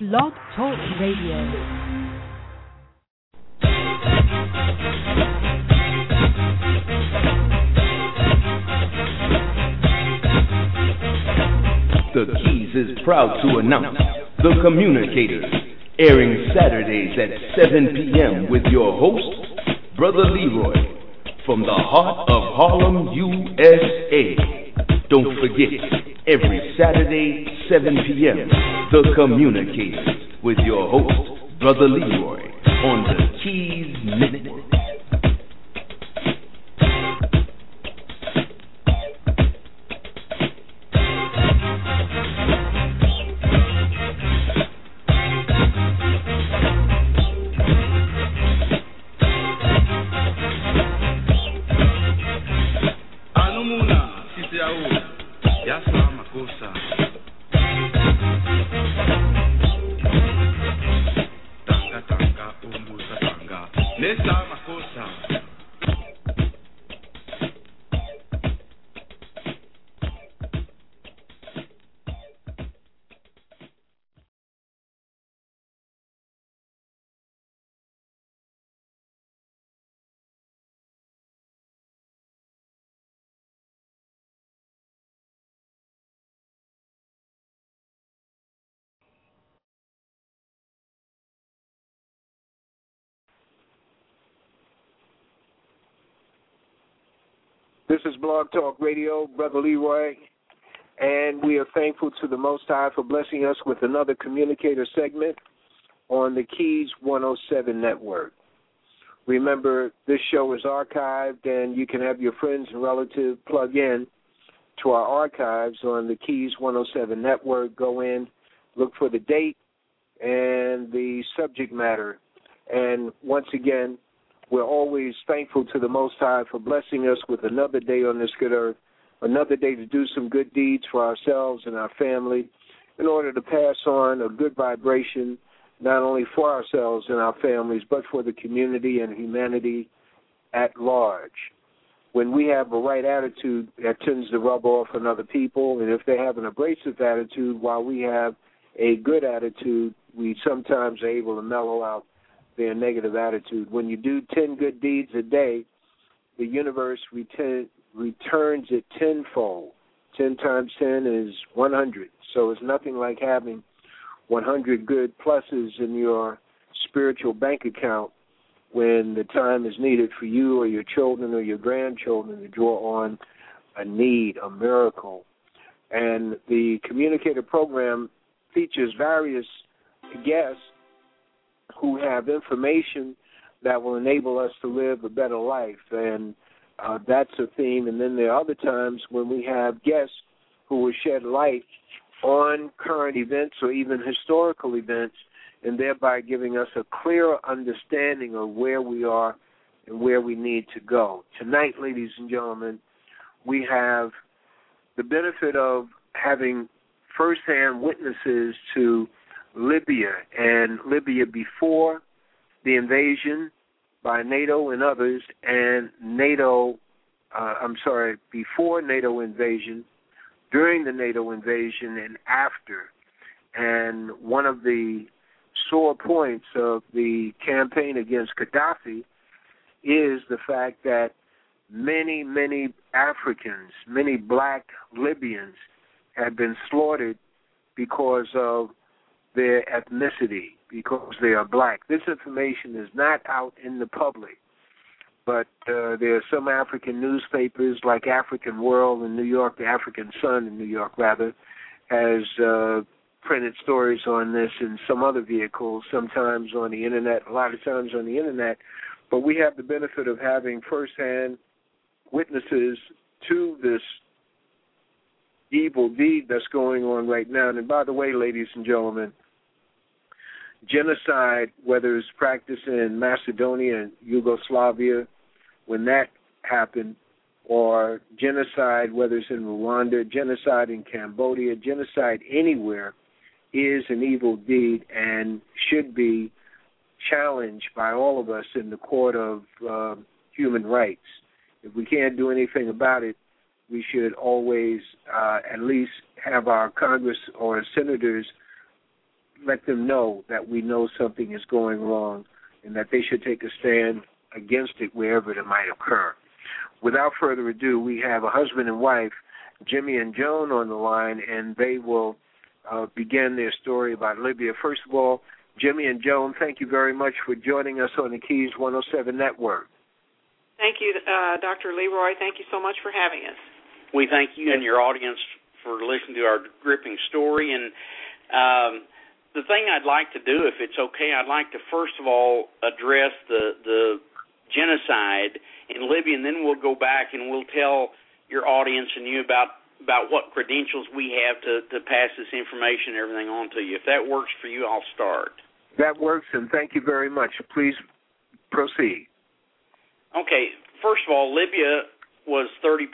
Blog Talk Radio. The Keys is proud to announce The Communicators, airing Saturdays at 7 p.m. with your host, Brother Leroy, from the heart of Harlem, USA. Don't forget, every Saturday, 7 p.m., The Communicators, with your host, Brother Leroy, on the Keys Network. Blog Talk Radio, Brother Leroy, and we are thankful to the Most High for blessing us with another communicator segment on the Keys 107 network. Remember, this show is archived, and you can have your friends and relatives plug in to our archives on the Keys 107 network. Go in, look for the date and the subject matter. And once again, we're always thankful to the Most High for blessing us with another day on this good earth, another day to do some good deeds for ourselves and our family in order to pass on a good vibration, not only for ourselves and our families, but for the community and humanity at large. When we have a right attitude, that tends to rub off on other people, and if they have an abrasive attitude while we have a good attitude, we sometimes are able to mellow out their negative attitude. When you do 10 good deeds a day, the universe return, returns it tenfold. 10 times 10 is 100. So it's nothing like having 100 good pluses in your spiritual bank account when the time is needed for you or your children or your grandchildren to draw on a need, a miracle. And the communicator program features various guests who have information that will enable us to live a better life. And uh, that's a theme. And then there are other times when we have guests who will shed light on current events or even historical events, and thereby giving us a clearer understanding of where we are and where we need to go. Tonight, ladies and gentlemen, we have the benefit of having firsthand witnesses to Libya and Libya before the invasion by NATO and others, and NATO, uh, I'm sorry, before NATO invasion, during the NATO invasion, and after. And one of the sore points of the campaign against Gaddafi is the fact that many, many Africans, many black Libyans, have been slaughtered because of their ethnicity because they are black. This information is not out in the public, but uh, there are some African newspapers like African World in New York, the African Sun in New York, rather, has uh, printed stories on this in some other vehicles, sometimes on the internet, a lot of times on the internet. But we have the benefit of having firsthand witnesses to this evil deed that's going on right now. And by the way, ladies and gentlemen, genocide, whether it's practiced in Macedonia and Yugoslavia, when that happened, or genocide, whether it's in Rwanda, genocide in Cambodia, genocide anywhere, is an evil deed and should be challenged by all of us in the court of uh, human rights. If we can't do anything about it, we should always uh, at least have our Congress or senators let them know that we know something is going wrong and that they should take a stand against it wherever it might occur. Without further ado, we have a husband and wife, Jimmy and Joan, on the line, and they will uh, begin their story about Libya. First of all, Jimmy and Joan, thank you very much for joining us on the Keys 107 Network. Thank you, uh, Dr. Leroy. Thank you so much for having us. We thank you and your audience for listening to our gripping story. And um, the thing I'd like to do, if it's okay, I'd like to first of all address the the genocide in Libya, and then we'll go back and we'll tell your audience and you about about what credentials we have to to pass this information and everything on to you. If that works for you, I'll start. That works, and thank you very much. Please proceed. Okay, first of all, Libya was 30%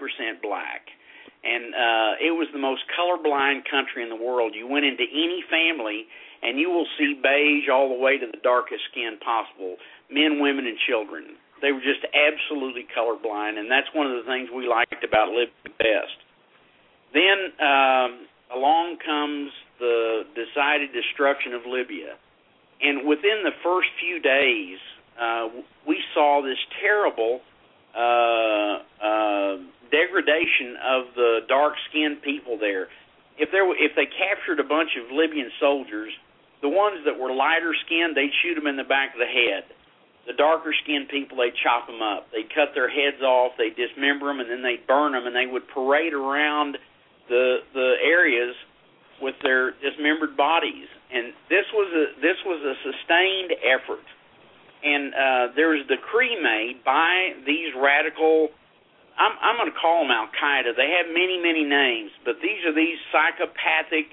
black, and uh, it was the most colorblind country in the world. You went into any family, and you will see beige all the way to the darkest skin possible men, women, and children. They were just absolutely colorblind, and that's one of the things we liked about Libya best. Then um, along comes the decided destruction of Libya and within the first few days, uh, we saw this terrible uh, uh, degradation of the dark-skinned people there. If there, if they captured a bunch of Libyan soldiers, the ones that were lighter skinned, they'd shoot them in the back of the head. The darker skinned people, they'd chop them up. They'd cut their heads off. They'd dismember them, and then they'd burn them, and they would parade around the the areas with their dismembered bodies and this was a this was a sustained effort. And uh, there was a decree made by these radical. I'm, I'm going to call them Al Qaeda. They have many many names, but these are these psychopathic,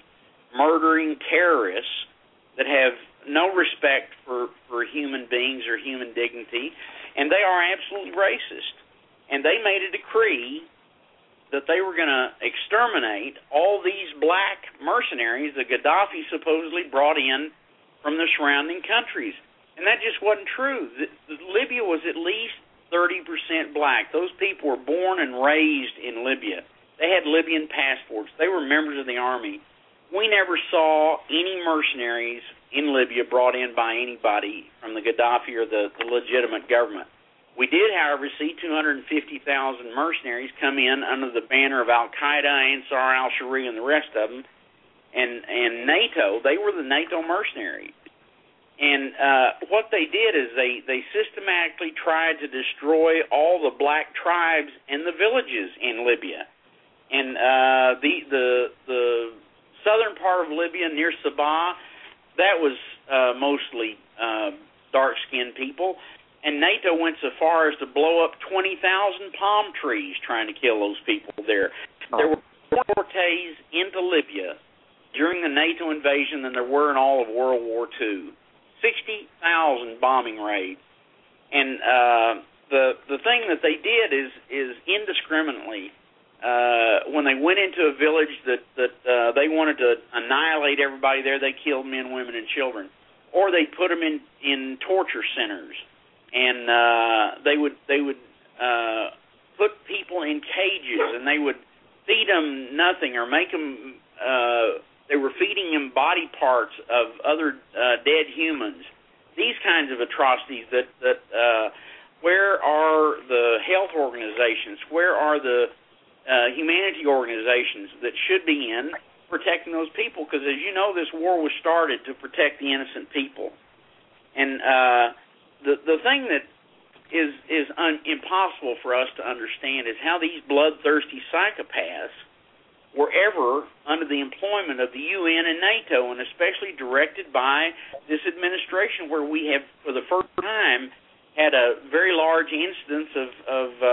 murdering terrorists that have no respect for for human beings or human dignity, and they are absolutely racist. And they made a decree that they were going to exterminate all these black mercenaries that Gaddafi supposedly brought in from the surrounding countries. And that just wasn't true. The, the, Libya was at least 30% black. Those people were born and raised in Libya. They had Libyan passports. They were members of the army. We never saw any mercenaries in Libya brought in by anybody from the Gaddafi or the, the legitimate government. We did, however, see 250,000 mercenaries come in under the banner of Al Qaeda, Ansar al Sharia, and the rest of them, and and NATO. They were the NATO mercenaries. And uh, what they did is they they systematically tried to destroy all the black tribes and the villages in Libya. And uh, the the the southern part of Libya near Sabha, that was uh, mostly uh, dark-skinned people and NATO went so far as to blow up 20,000 palm trees trying to kill those people there. There were more sorties into Libya during the NATO invasion than there were in all of World War II. 60,000 bombing raids. And uh, the the thing that they did is is indiscriminately uh, when they went into a village that that uh, they wanted to annihilate everybody there, they killed men, women, and children, or they put them in in torture centers and uh, they would they would uh, put people in cages, and they would feed them nothing or make them. Uh, they were feeding them body parts of other uh, dead humans. These kinds of atrocities. That that uh, where are the health organizations? Where are the uh, humanity organizations that should be in protecting those people? Because as you know, this war was started to protect the innocent people, and uh, the the thing that is is un, impossible for us to understand is how these bloodthirsty psychopaths were ever under the employment of the UN and NATO, and especially directed by this administration, where we have, for the first time, had a very large incidence of, of uh,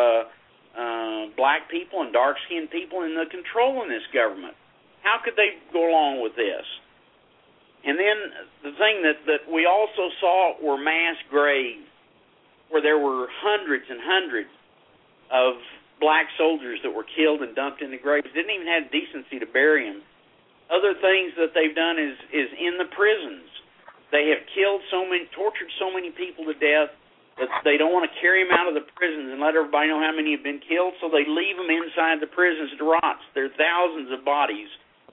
uh, black people and dark-skinned people in the control in this government. How could they go along with this? And then the thing that that we also saw were mass graves, where there were hundreds and hundreds of black soldiers that were killed and dumped in the graves. Didn't even have decency to bury them. Other things that they've done is is in the prisons. They have killed so many, tortured so many people to death that they don't want to carry them out of the prisons and let everybody know how many have been killed, so they leave them inside the prisons to rot. There are thousands of bodies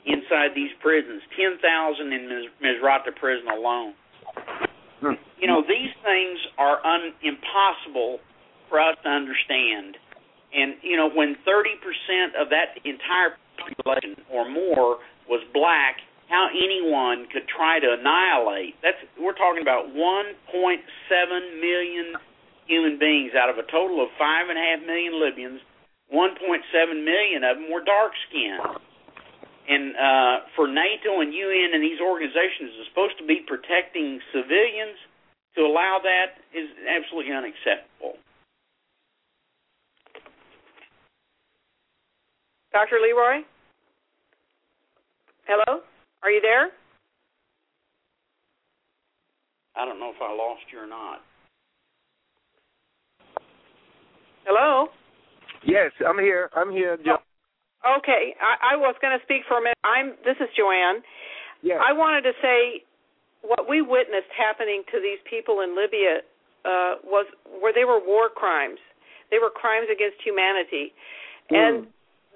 inside these prisons. Ten thousand in Misrata prison alone. Hmm. You know, these things are un- impossible for us to understand. And you know, when 30% of that entire population or more was black, how anyone could try to annihilate. That's we're talking about 1.7 million human beings out of a total of five and a half million Libyans. 1.7 million of them were dark skinned. And uh, for NATO and UN and these organizations are supposed to be protecting civilians, to allow that is absolutely unacceptable. Dr. Leroy? Hello? Are you there? I don't know if I lost you or not. Hello? Yes, I'm here. I'm here. Jo- Okay, I, I was going to speak for a minute. I'm. This is Joanne. Yes. I wanted to say what we witnessed happening to these people in Libya uh, was where they were war crimes. They were crimes against humanity, and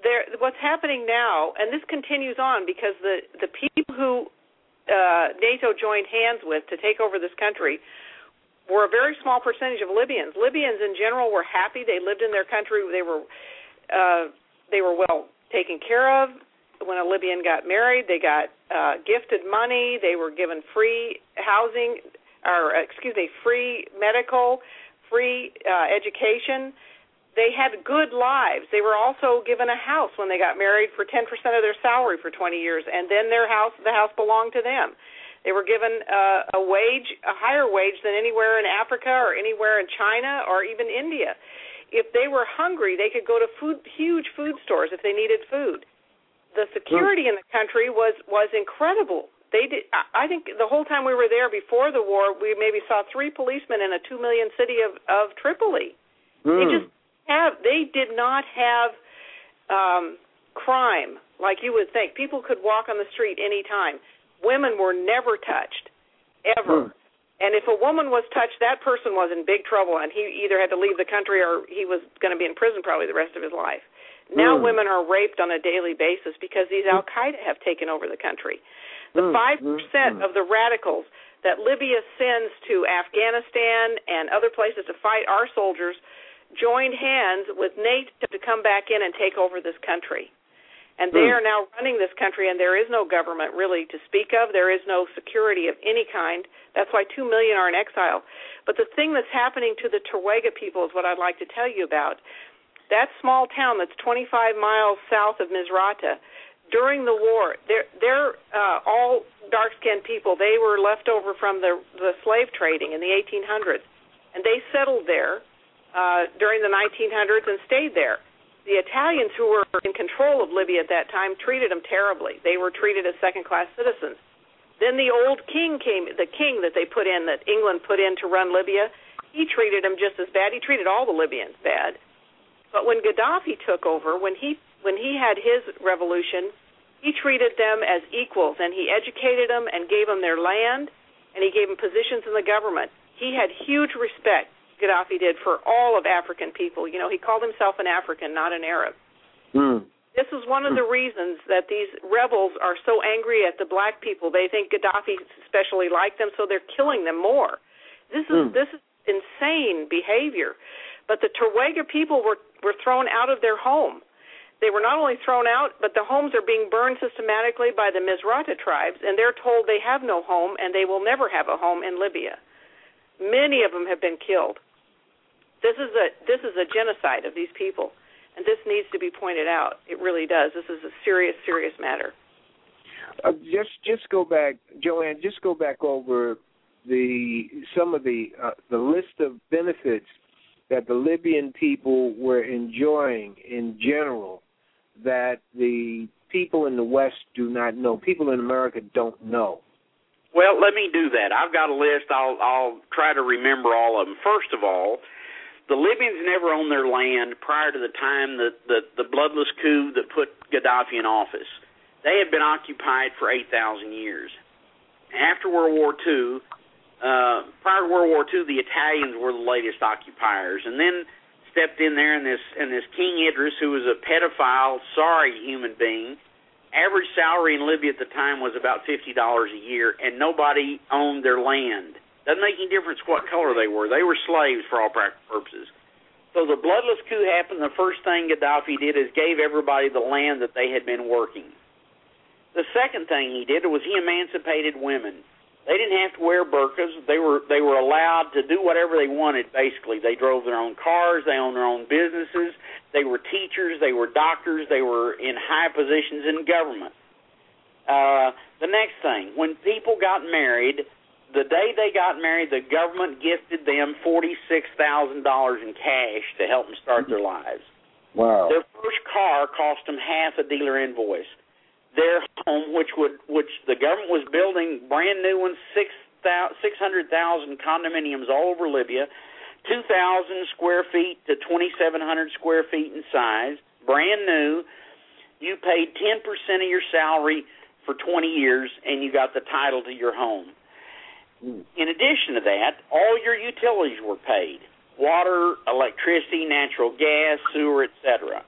there. What's happening now, and this continues on because the the people who uh, NATO joined hands with to take over this country were a very small percentage of Libyans. Libyans in general were happy. They lived in their country. They were uh, they were well taken care of. When a Libyan got married, they got uh, gifted money. They were given free housing, or excuse me, free medical, free uh, education. They had good lives. They were also given a house when they got married for 10% of their salary for 20 years, and then their house, the house belonged to them. They were given uh, a wage, a higher wage than anywhere in Africa or anywhere in China or even India if they were hungry, they could go to food, huge food stores if they needed food. The security in the country was was incredible. They did. I think the whole time we were there before the war, we maybe saw three policemen in a two million city of of Tripoli. They Hmm. just have. They did not have um crime like you would think. People could walk on the street any time. Women were never touched, ever. Hmm. And if a woman was touched, that person was in big trouble, and he either had to leave the country or he was going to be in prison probably the rest of his life. Now Hmm. women are raped on a daily basis because these Al Qaeda have taken over the country. The Hmm, five hmm, percent hmm. of the radicals that Libya sends to Afghanistan and other places to fight our soldiers joined hands with NATO to come back in and take over this country. And they Hmm. are now running this country, and there is no government really to speak of. There is no security of any kind. That's why two million are in exile. But the thing that's happening to the Tawergha people is what I'd like to tell you about. That small town that's 25 miles south of Misrata, during the war, they're they're uh, all dark-skinned people. They were left over from the the slave trading in the 1800s, and they settled there uh, during the 1900s and stayed there. The Italians who were in control of Libya at that time treated them terribly. They were treated as second-class citizens. Then the old king came, the king that they put in, that England put in to run Libya, he treated them just as bad. He treated all the Libyans bad. But when Gaddafi took over, when he when he had his revolution, he treated them as equals, and he educated them and gave them their land, and he gave them positions in the government. He had huge respect. Gaddafi did for all of African people. You know, he called himself an African, not an Arab. Hmm. This is one of the reasons that these rebels are so angry at the black people. They think Gaddafi especially liked them, so they're killing them more. This is Hmm. this is insane behavior. But the Tawergha people were were thrown out of their home. They were not only thrown out, but the homes are being burned systematically by the Misrata tribes, and they're told they have no home and they will never have a home in Libya. Many of them have been killed. This is a this is a genocide of these people, and this needs to be pointed out. It really does. This is a serious, serious matter. Uh, just just go back, Joanne. Just go back over the some of the uh, the list of benefits that the Libyan people were enjoying in general that the people in the West do not know. People in America don't know. Well, let me do that. I've got a list. I'll I'll try to remember all of them. First of all, the Libyans never owned their land prior to the time that the the bloodless coup that put Gaddafi in office. They had been occupied for 8,000 years. After World War II, uh, prior to World War II, the Italians were the latest occupiers, and then stepped in there, and this and this King Idris, who was a pedophile, sorry human being, average salary in Libya at the time was about fifty dollars a year, and nobody owned their land. Doesn't make any difference what color they were; they were slaves for all practical purposes. So the bloodless coup happened. The first thing Gaddafi did is gave everybody the land that they had been working. The second thing he did was he emancipated women. They didn't have to wear burqas. They were they were allowed to do whatever they wanted. Basically, they drove their own cars. They owned their own businesses. They were teachers. They were doctors. They were in high positions in government. Uh, the next thing, when people got married, the day they got married, the government gifted them forty six thousand dollars in cash to help them start their lives. Wow. Their first car cost them half a dealer invoice their home, which would which the government was building brand new ones, six six hundred thousand condominiums all over Libya, two thousand square feet to twenty seven hundred square feet in size, brand new. You paid ten percent of your salary for twenty years, and you got the title to your home. In addition to that, all your utilities were paid: water, electricity, natural gas, sewer, etc.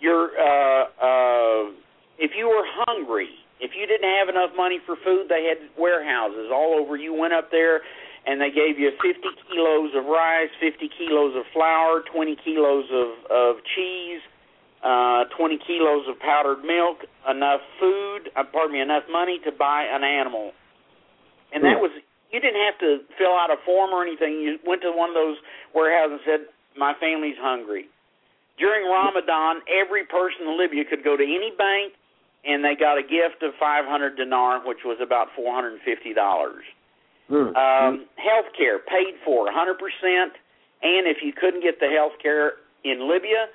Your uh, uh, if you were hungry, if you didn't have enough money for food, they had warehouses all over. You went up there and they gave you 50 kilos of rice, 50 kilos of flour, 20 kilos of, of cheese, uh, 20 kilos of powdered milk, enough food, uh, pardon me, enough money to buy an animal. And that was, you didn't have to fill out a form or anything. You went to one of those warehouses and said, my family's hungry. During Ramadan, every person in Libya could go to any bank and they got a gift of 500 dinar, which was about 450 dollars. Hmm. Um, health care paid for 100%, and if you couldn't get the health care in Libya,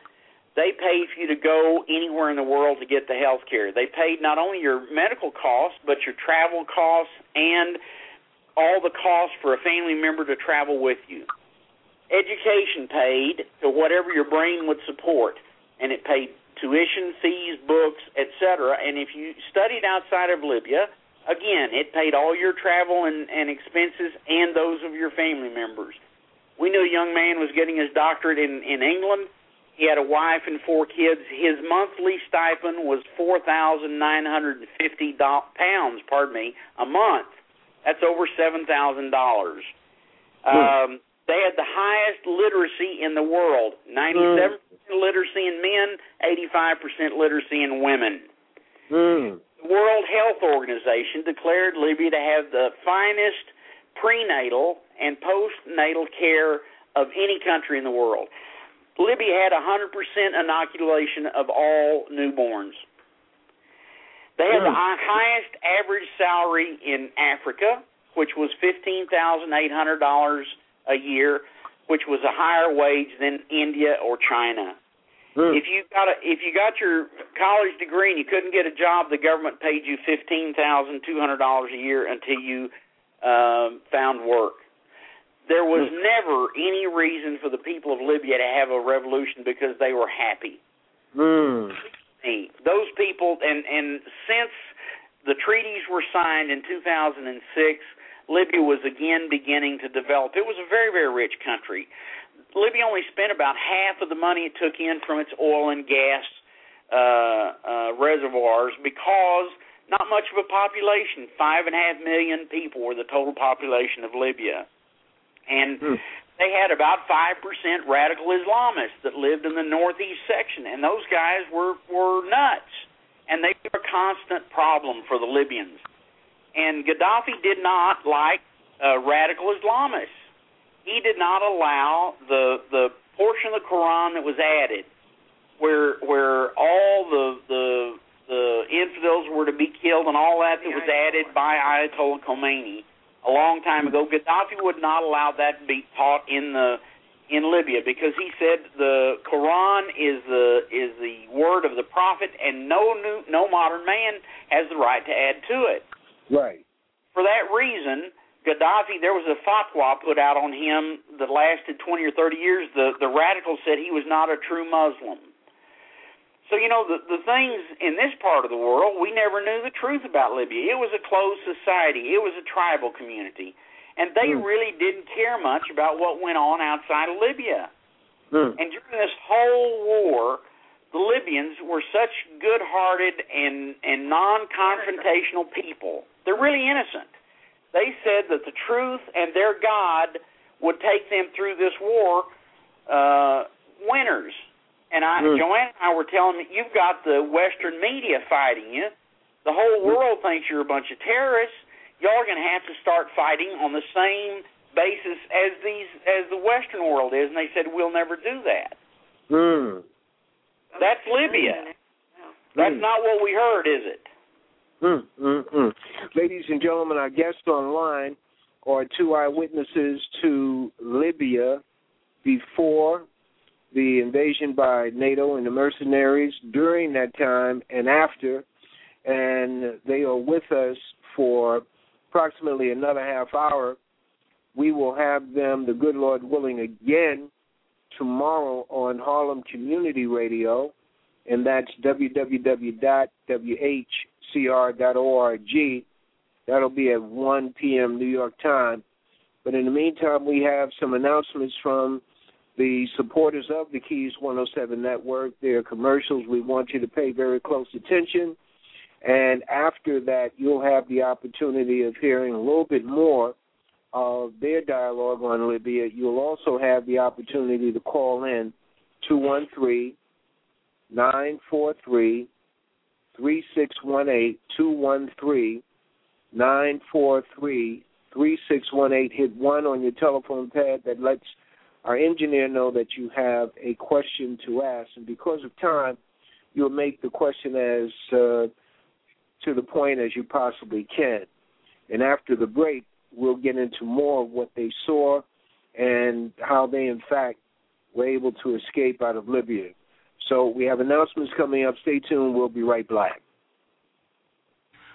they paid for you to go anywhere in the world to get the health care. They paid not only your medical costs, but your travel costs and all the costs for a family member to travel with you. Education paid to whatever your brain would support, and it paid tuition fees, books, etc. And if you studied outside of Libya, again, it paid all your travel and, and expenses and those of your family members. We knew a young man was getting his doctorate in, in England. He had a wife and four kids. His monthly stipend was four thousand nine hundred and fifty pounds, pardon me, a month. That's over seven thousand dollars. Um, they had the highest literacy in the world. Ninety-seven percent literacy in men, eighty-five percent literacy in women. Hmm. The World Health Organization declared Libya to have the finest prenatal and postnatal care of any country in the world. Libya had 100% inoculation of all newborns. They had the highest average salary in Africa, which was $15,800 a year, which was a higher wage than India or China. Hmm. If you got a if you got your college degree and you couldn't get a job, the government paid you fifteen thousand two hundred dollars a year until you um, found work. There was never any reason for the people of Libya to have a revolution because they were happy. Hmm. Hey, Those people, and and since the treaties were signed in 2006, Libya was again beginning to develop. It was a very very rich country. Libya only spent about half of the money it took in from its oil and gas uh, uh, reservoirs because not much of a population. Five and a half million people were the total population of Libya, and Hmm. they had about five percent radical Islamists that lived in the northeast section, and those guys were were nuts, and they were a constant problem for the Libyans. And Gaddafi did not like uh, radical Islamists. He did not allow the the portion of the Quran that was added, where where all the the the infidels were to be killed and all that that was added by Ayatollah Khomeini a long time ago. Gaddafi would not allow that to be taught in the in Libya because he said the Quran is the is the word of the prophet and no new no modern man has the right to add to it. Right. For that reason, Gaddafi, there was a fatwa put out on him that lasted 20 or 30 years. The the radicals said he was not a true Muslim. So you know the the things in this part of the world, we never knew the truth about Libya. It was a closed society. It was a tribal community, and they Hmm. really didn't care much about what went on outside of Libya. Hmm. And during this whole war, the Libyans were such good-hearted and and non-confrontational people. They're really innocent. They said that the truth and their God would take them through this war uh, winners. And I, Mm. Joanne and I were telling me, you've got the Western media fighting you. The whole world thinks you're a bunch of terrorists. Y'all are going to have to start fighting on the same basis as these as the Western world is. And they said we'll never do that. Mm. That's Libya. That's Mm. not what we heard, is it? Mm, mm, mm. Ladies and gentlemen, our guests online are two eyewitnesses to Libya before the invasion by NATO and the mercenaries, during that time, and after. And they are with us for approximately another half hour. We will have them, the good Lord willing, again tomorrow on Harlem Community Radio, and that's www.whcr.org. That'll be at 1 p.m. New York time. But in the meantime, we have some announcements from the supporters of the Keys 107 Network. Their commercials. We want you to pay very close attention. And after that, you'll have the opportunity of hearing a little bit more of their dialogue on Libya. You'll also have the opportunity to call in 213 943 3618 213 943 3618. Hit 1 on your telephone pad that lets our engineer know that you have a question to ask. And because of time, you'll make the question as uh, to the point as you possibly can. And after the break, we'll get into more of what they saw and how they, in fact, were able to escape out of Libya. So we have announcements coming up. Stay tuned. We'll be right back.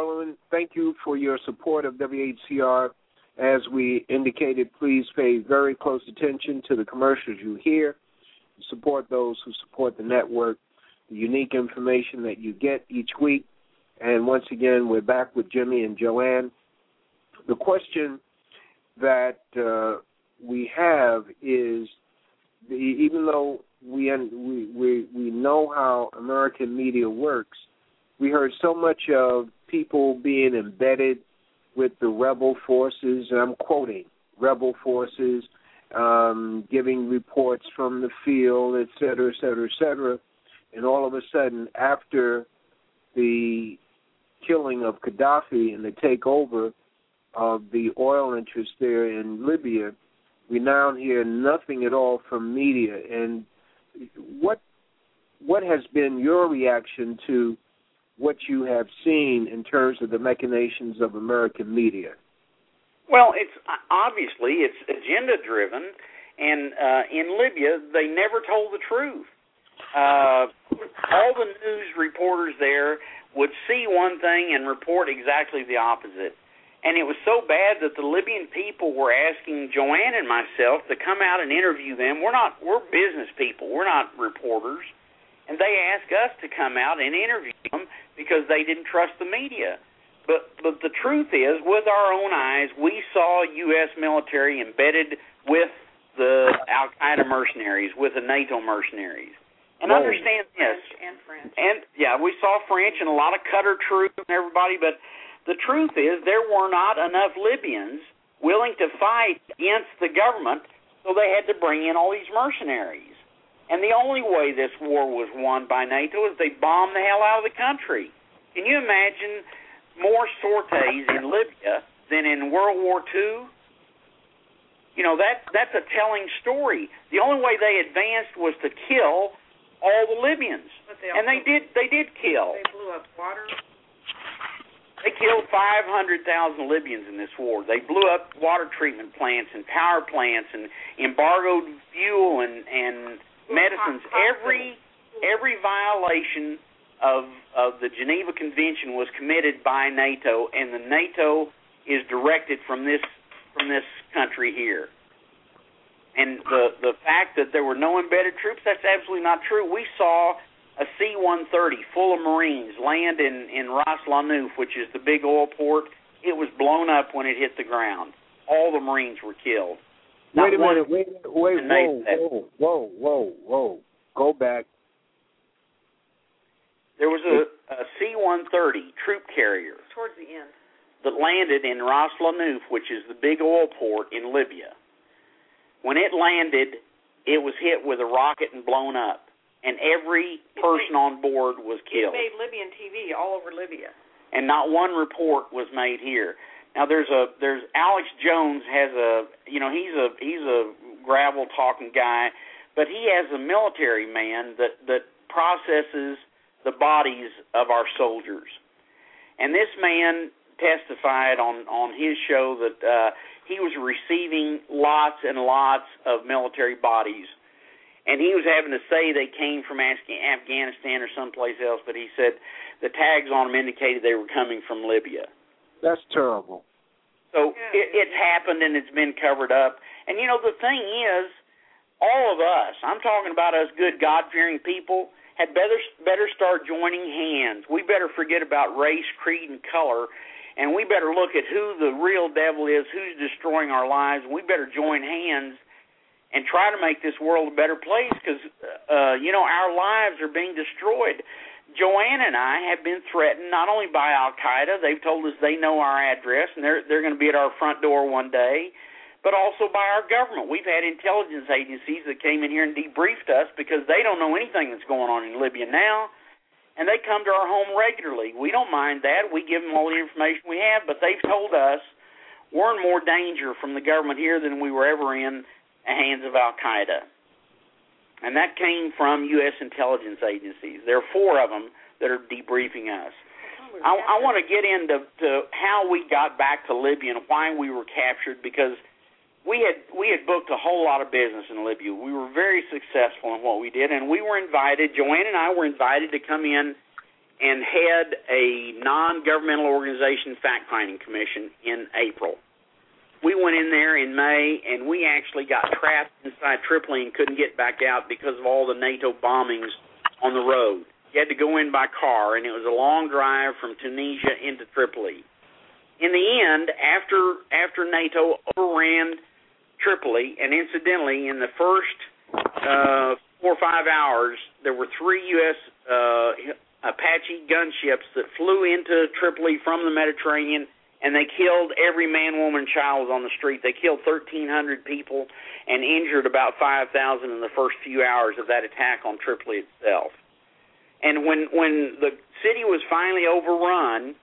gentlemen, thank you for your support of WHCR. As we indicated, please pay very close attention to the commercials you hear. Support those who support the network, the unique information that you get each week. And once again, we're back with Jimmy and Joanne. The question that uh, we have is, the, even though we, we we we know how American media works, we heard so much of people being embedded with the rebel forces, and I'm quoting rebel forces, um, giving reports from the field, et cetera, et cetera, et cetera. And all of a sudden, after the killing of Gaddafi and the takeover of the oil interests there in Libya, we now hear nothing at all from media. And what what has been your reaction to what you have seen in terms of the machinations of American media? Well, it's obviously it's agenda driven, and uh, in Libya they never told the truth. uh, all the news reporters there would see one thing and report exactly the opposite. And it was so bad that the Libyan people were asking Joanne and myself to come out and interview them. We're not we're business people. We're not reporters. And they asked us to come out and interview them because they didn't trust the media. But but the truth is, with our own eyes, we saw U.S. military embedded with the Al Qaeda mercenaries, with the NATO mercenaries. And Whoa. understand this, French and French. and yeah, we saw French and a lot of Qatar troops and everybody, but the truth is there were not enough Libyans willing to fight against the government, so they had to bring in all these mercenaries. And the only way this war was won by NATO is they bombed the hell out of the country. Can you imagine more sorties in Libya than in World War II? You know that that's a telling story. The only way they advanced was to kill all the Libyans, they and they did. They did kill. They blew up water. They killed 500,000 Libyans in this war. They blew up water treatment plants and power plants and embargoed fuel and and medicines. Every every violation of of the Geneva Convention was committed by NATO, and the NATO is directed from this from this country here. And the the fact that there were no embedded troops, that's absolutely not true. We saw a C-130 full of Marines land in in Ras Lanouf, which is the big oil port. It was blown up when it hit the ground. All the Marines were killed. Not Wait a minute. Wait. Wait. Whoa. Whoa. Whoa. Whoa. Whoa. Go back. There was a, a C-130 troop carrier Towards the end. that landed in Ras Lanouf, which is the big oil port in Libya. When it landed, it was hit with a rocket and blown up, and every person on board was It killed. made Libyan TV all over Libya. and not one report was made here. Now there's a there's Alex Jones has a you know he's a he's a gravel talking guy, but he has a military man that that processes the bodies of our soldiers. And this man testified on on his show that uh he was receiving lots and lots of military bodies. And he was having to say they came from Afghanistan or someplace else, but he said the tags on them indicated they were coming from Libya. That's terrible. So Yeah. it, it's happened and it's been covered up. And you know the thing is, all of us, I'm talking about us good God fearing people, had better better start joining hands. We better forget about race, creed, and color, and we better look at who the real devil is, who's destroying our lives. We better join hands and try to make this world a better place because uh, you know our lives are being destroyed. Joanne and I have been threatened not only by Al Qaeda, they've told us they know our address and they're they're going to be at our front door one day, but also by our government. We've had intelligence agencies that came in here and debriefed us because they don't know anything that's going on in Libya now, and they come to our home regularly. We don't mind that. We give them all the information we have, but they've told us we're in more danger from the government here than we were ever in the hands of Al Qaeda. And that came from U.S. intelligence agencies. There are four of them that are debriefing us. I, I want to get into to how we got back to Libya and why we were captured because we had we had booked a whole lot of business in Libya. We were very successful in what we did, and we were invited. Joanne and I were invited to come in and head a non-governmental organization fact-finding commission in April. We went in there in May, and we actually got trapped inside Tripoli and couldn't get back out because of all the NATO bombings on the road. You had to go in by car, and it was a long drive from Tunisia into Tripoli. In the end, after after NATO overran Tripoli, and incidentally, in the first uh, four or five hours, there were three U.S. Uh, Apache gunships that flew into Tripoli from the Mediterranean, and they killed every man, woman, child on the street. They killed 1,300 people and injured about 5,000 in the first few hours of that attack on Tripoli itself. And when when the city was finally overrun,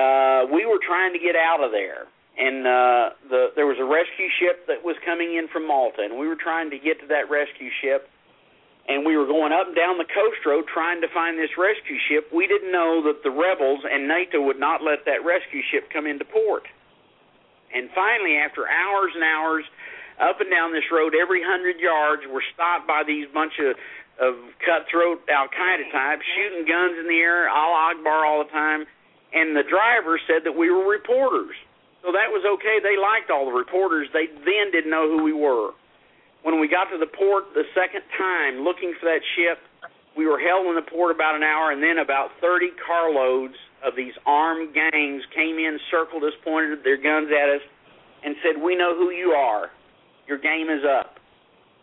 uh, we were trying to get out of there, and uh, the there was a rescue ship that was coming in from Malta, and we were trying to get to that rescue ship, and we were going up and down the coast road trying to find this rescue ship. We didn't know that the rebels and NATO would not let that rescue ship come into port. And finally, after hours and hours up and down this road, every hundred yards, we're stopped by these bunch of of cutthroat Al Qaeda types shooting guns in the air, Allah Akbar all the time. And the driver said that we were reporters. So that was okay. They liked all the reporters. They then didn't know who we were. When we got to the port the second time looking for that ship, we were held in the port about an hour, and then about 30 carloads of these armed gangs came in, circled us, pointed their guns at us, and said, "We know who you are. Your game is up."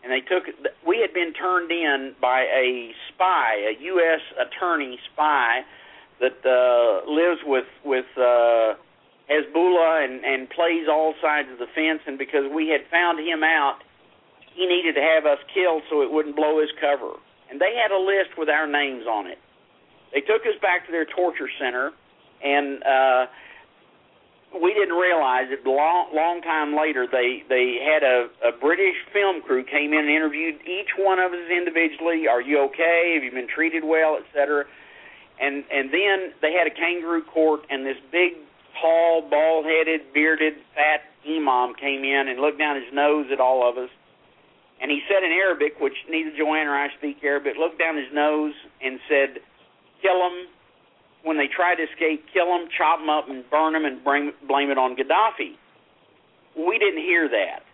And they took. We had been turned in by a spy, a U.S. attorney spy, that uh, lives with with uh, Hezbollah and and plays all sides of the fence. And because we had found him out, he needed to have us killed so it wouldn't blow his cover. And they had a list with our names on it. They took us back to their torture center, and uh, we didn't realize it. Long, long time later, they they had a, a British film crew came in and interviewed each one of us individually. Are you okay? Have you been treated well, et cetera? And and then they had a kangaroo court, and this big, tall, bald-headed, bearded, fat imam came in and looked down his nose at all of us. And he said in Arabic, which neither Joanne or I speak Arabic, looked down his nose and said, kill them. When they try to escape, kill them, chop them up, and burn them, and bring, blame it on Gaddafi. We didn't hear that.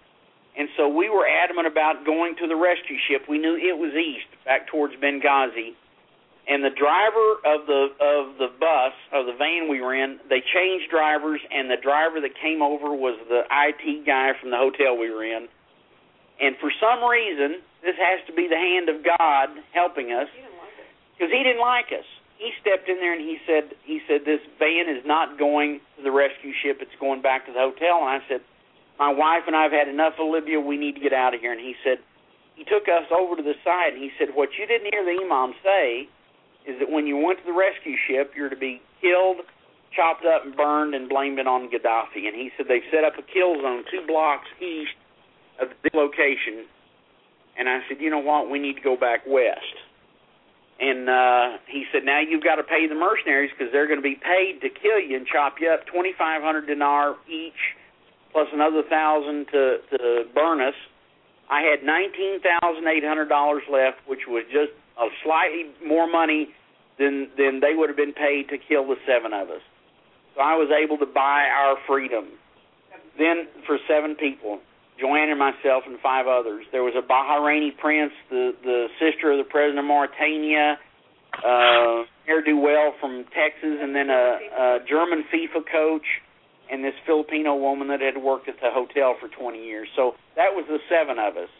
And so we were adamant about going to the rescue ship. We knew it was east, back towards Benghazi. And the driver of the of the bus of the van we were in, they changed drivers, and the driver that came over was the IT guy from the hotel we were in. And for some reason, this has to be the hand of God helping us because he didn't like us. He stepped in there and he said, he said this van is not going to the rescue ship. It's going back to the hotel. And I said, my wife and I have had enough of Libya. We need to get out of here. And he said, he took us over to the side and he said, what you didn't hear the imam say is that when you went to the rescue ship, you're to be killed, chopped up, and burned, and blamed it on Gaddafi. And he said they've set up a kill zone two blocks east of the location. And I said, you know what? We need to go back west. And uh, he said, now you've got to pay the mercenaries because they're going to be paid to kill you and chop you up, twenty five hundred dinar each, plus another thousand to to burn us. I had nineteen thousand eight hundred dollars left, which was just a slightly more money than than they would have been paid to kill the seven of us. So I was able to buy our freedom. Then for seven people, Joanne and myself and five others. There was a Bahraini prince, the the sister of the president of Mauritania, uh, do well from Texas, and then a, a German FIFA coach, and this Filipino woman that had worked at the hotel for 20 years. So that was the seven of us.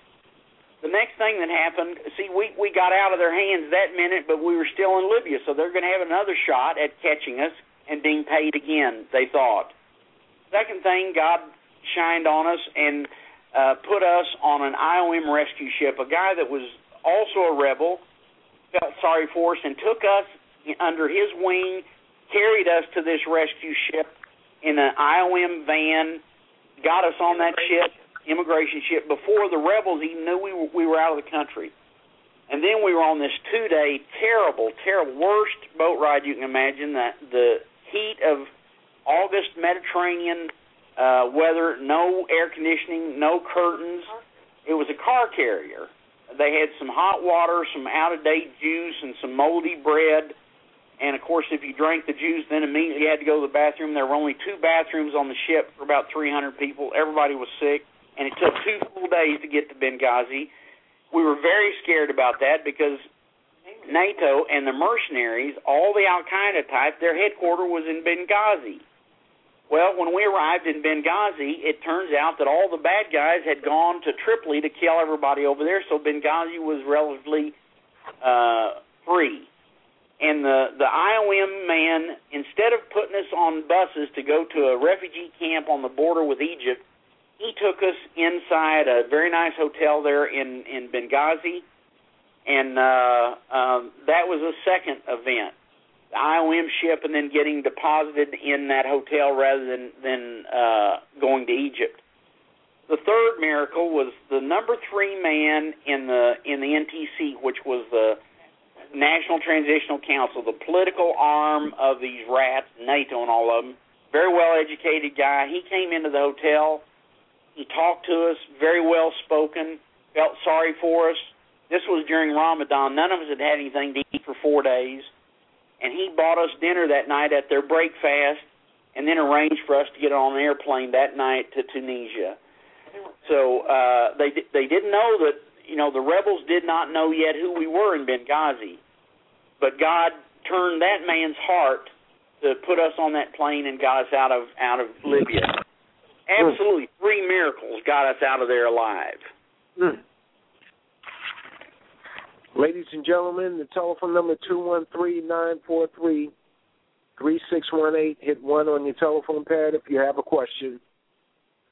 The next thing that happened, see, we we got out of their hands that minute, but we were still in Libya, so they're going to have another shot at catching us and being paid again. They thought. Second thing, God shined on us and uh, put us on an IOM rescue ship. A guy that was also a rebel felt sorry for us and took us under his wing, carried us to this rescue ship in an IOM van, got us on that ship, immigration ship, before the rebels even knew we were, we were out of the country. And then we were on this two-day terrible, terrible, worst boat ride you can imagine. The the heat of August Mediterranean uh, weather, no air conditioning, no curtains. It was a car carrier. They had some hot water, some out of date juice, and some moldy bread. And of course, if you drank the juice, then immediately you had to go to the bathroom. There were only two bathrooms on the ship for about 300 people. Everybody was sick, and it took two full days to get to Benghazi. We were very scared about that because NATO and the mercenaries, all the Al Qaeda type, their headquarters was in Benghazi. Well, when we arrived in Benghazi, it turns out that all the bad guys had gone to Tripoli to kill everybody over there, so Benghazi was relatively uh, free. And the the IOM man, instead of putting us on buses to go to a refugee camp on the border with Egypt, he took us inside a very nice hotel there in in Benghazi, and uh, um, that was a second event. IOM ship and then getting deposited in that hotel rather than than uh, going to Egypt. The third miracle was the number three man in the in the NTC, which was the National Transitional Council, the political arm of these rats, NATO and all of them. Very well educated guy. He came into the hotel. He talked to us, very well spoken. Felt sorry for us. This was during Ramadan. None of us had had anything to eat for four days, and he bought us dinner that night at their break fast, and then arranged for us to get on an airplane that night to Tunisia. So uh, they they didn't know that you know the rebels did not know yet who we were in Benghazi, but God turned that man's heart to put us on that plane and got us out of out of Libya. Absolutely, three miracles got us out of there alive. Mm. Ladies and gentlemen, the telephone number two one three nine four three three six one eight. Hit one on your telephone pad if you have a question.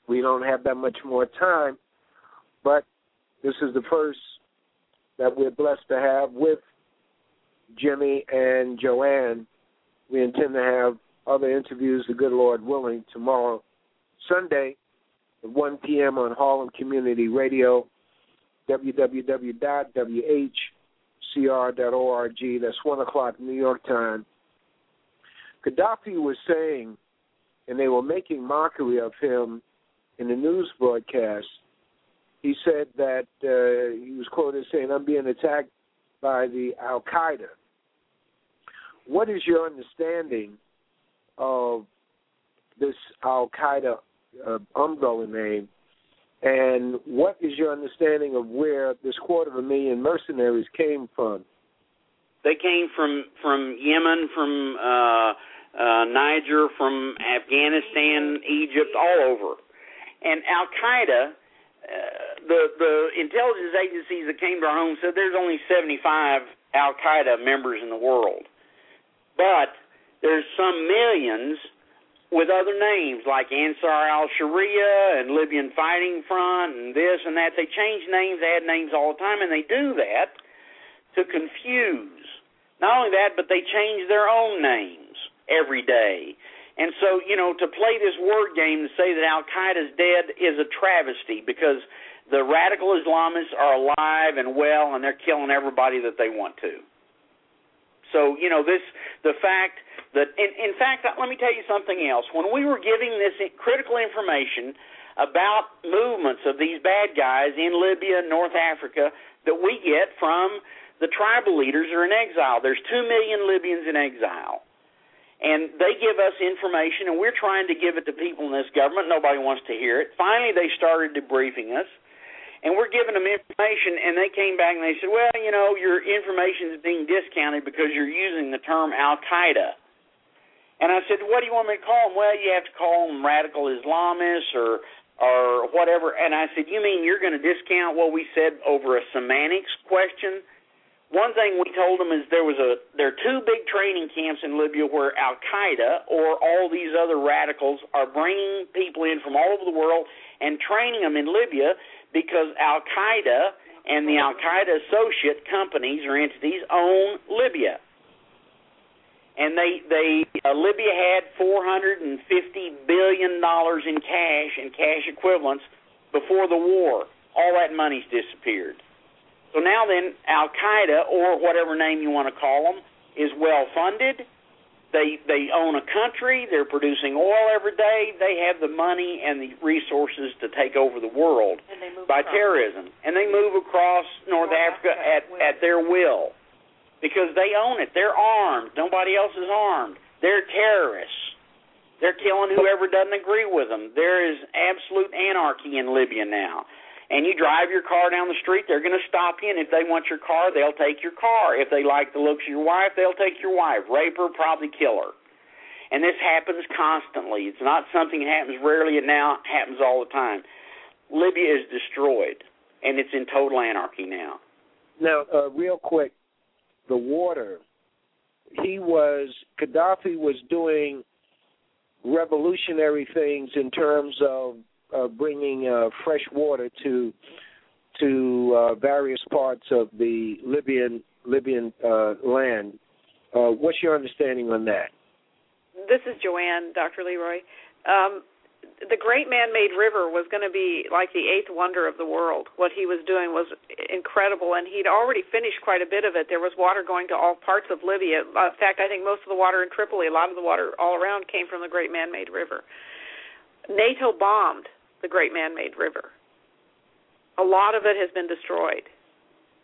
We don't have that much more time, but this is the first that we're blessed to have with Jimmy and Joanne. We intend to have other interviews, the good Lord willing, tomorrow, Sunday, at 1 p.m. on Harlem Community Radio, www.whcr.org. That's 1 o'clock New York time. Gaddafi was saying, and they were making mockery of him in the news broadcast. He said that uh, he was quoted saying, I'm being attacked by the Al Qaeda. What is your understanding of this Al Qaeda uh, umbrella name? And what is your understanding of where this quarter of a million mercenaries came from? They came from from Yemen, from uh, uh, Niger, from Afghanistan, Egypt, all over. And Al Qaeda, uh, the the intelligence agencies that came to our home said there's only 75 Al Qaeda members in the world, but there's some millions with other names like Ansar al Sharia and Libyan Fighting Front and this and that. They change names, add names all the time, and they do that to confuse. Not only that, but they change their own names every day. And so, you know, to play this word game to say that Al Qaeda's dead is a travesty because the radical Islamists are alive and well and they're killing everybody that they want to. So, you know, this the fact that in, in fact, let me tell you something else. When we were giving this critical information about movements of these bad guys in Libya, North Africa, that we get from the tribal leaders who are in exile. There's 2 million Libyans in exile. And they give us information, and we're trying to give it to people in this government. Nobody wants to hear it. Finally, they started debriefing us and we're giving them information, and they came back and they said, well, you know, your information is being discounted because you're using the term Al Qaeda. And I said, what do you want me to call them? Well, you have to call them radical Islamists or or whatever. And I said, you mean you're going to discount what we said over a semantics question? One thing we told them is there was a there are two big training camps in Libya where Al Qaeda or all these other radicals are bringing people in from all over the world and training them in Libya because Al Qaeda and the Al Qaeda associate companies or entities own Libya. And they they uh, Libya had 450 billion dollars in cash and cash equivalents before the war. All that money's disappeared. So now then, Al Qaeda or whatever name you want to call them is well funded they they own a country. They're producing oil every day. They have the money and the resources to take over the world by across. terrorism, and they move across North, North Africa, Africa at will. at their will because they own it. They're armed. Nobody else is armed. They're terrorists. They're killing whoever doesn't agree with them. There is absolute anarchy in Libya now and you drive your car down the street, they're going to stop you, and if they want your car, they'll take your car. If they like the looks of your wife, they'll take your wife, rape her, probably kill her. And this happens constantly. It's not something that happens rarely, it now happens all the time. Libya is destroyed, and it's in total anarchy now. Now, uh, real quick, the water. He was Gaddafi was doing revolutionary things in terms of uh, bringing uh, fresh water to to uh, various parts of the Libyan Libyan uh, land. Uh, what's your understanding on that? This is Joanne, Dr. Leroy. Um, the Great Man-Made River was going to be like the eighth wonder of the world. What he was doing was incredible, and he'd already finished quite a bit of it. There was water going to all parts of Libya. Uh, in fact, I think most of the water in Tripoli, a lot of the water all around, came from the Great Man-Made River. NATO bombed the Great Man-Made River. A lot of it has been destroyed.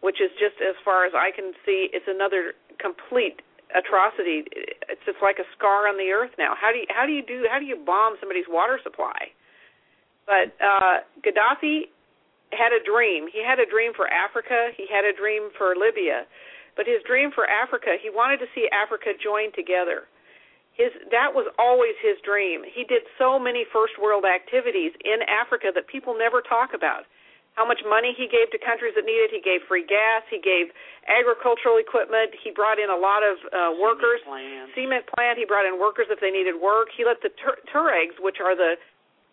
which is just as far as I can see, it's another complete atrocity. It's just like a scar on the earth now. How do you how do you do how do you bomb somebody's water supply? But uh, Gaddafi had a dream. He had a dream for Africa. He had a dream for Libya. But his dream for Africa, he wanted to see Africa join together. His that was always his dream. He did so many first world activities in Africa that people never talk about. How much money he gave to countries that needed. He gave free gas. He gave agricultural equipment. He brought in a lot of uh, workers. Cement plant. Cement plant. He brought in workers if they needed work. He let the Tur- Tuaregs, which are the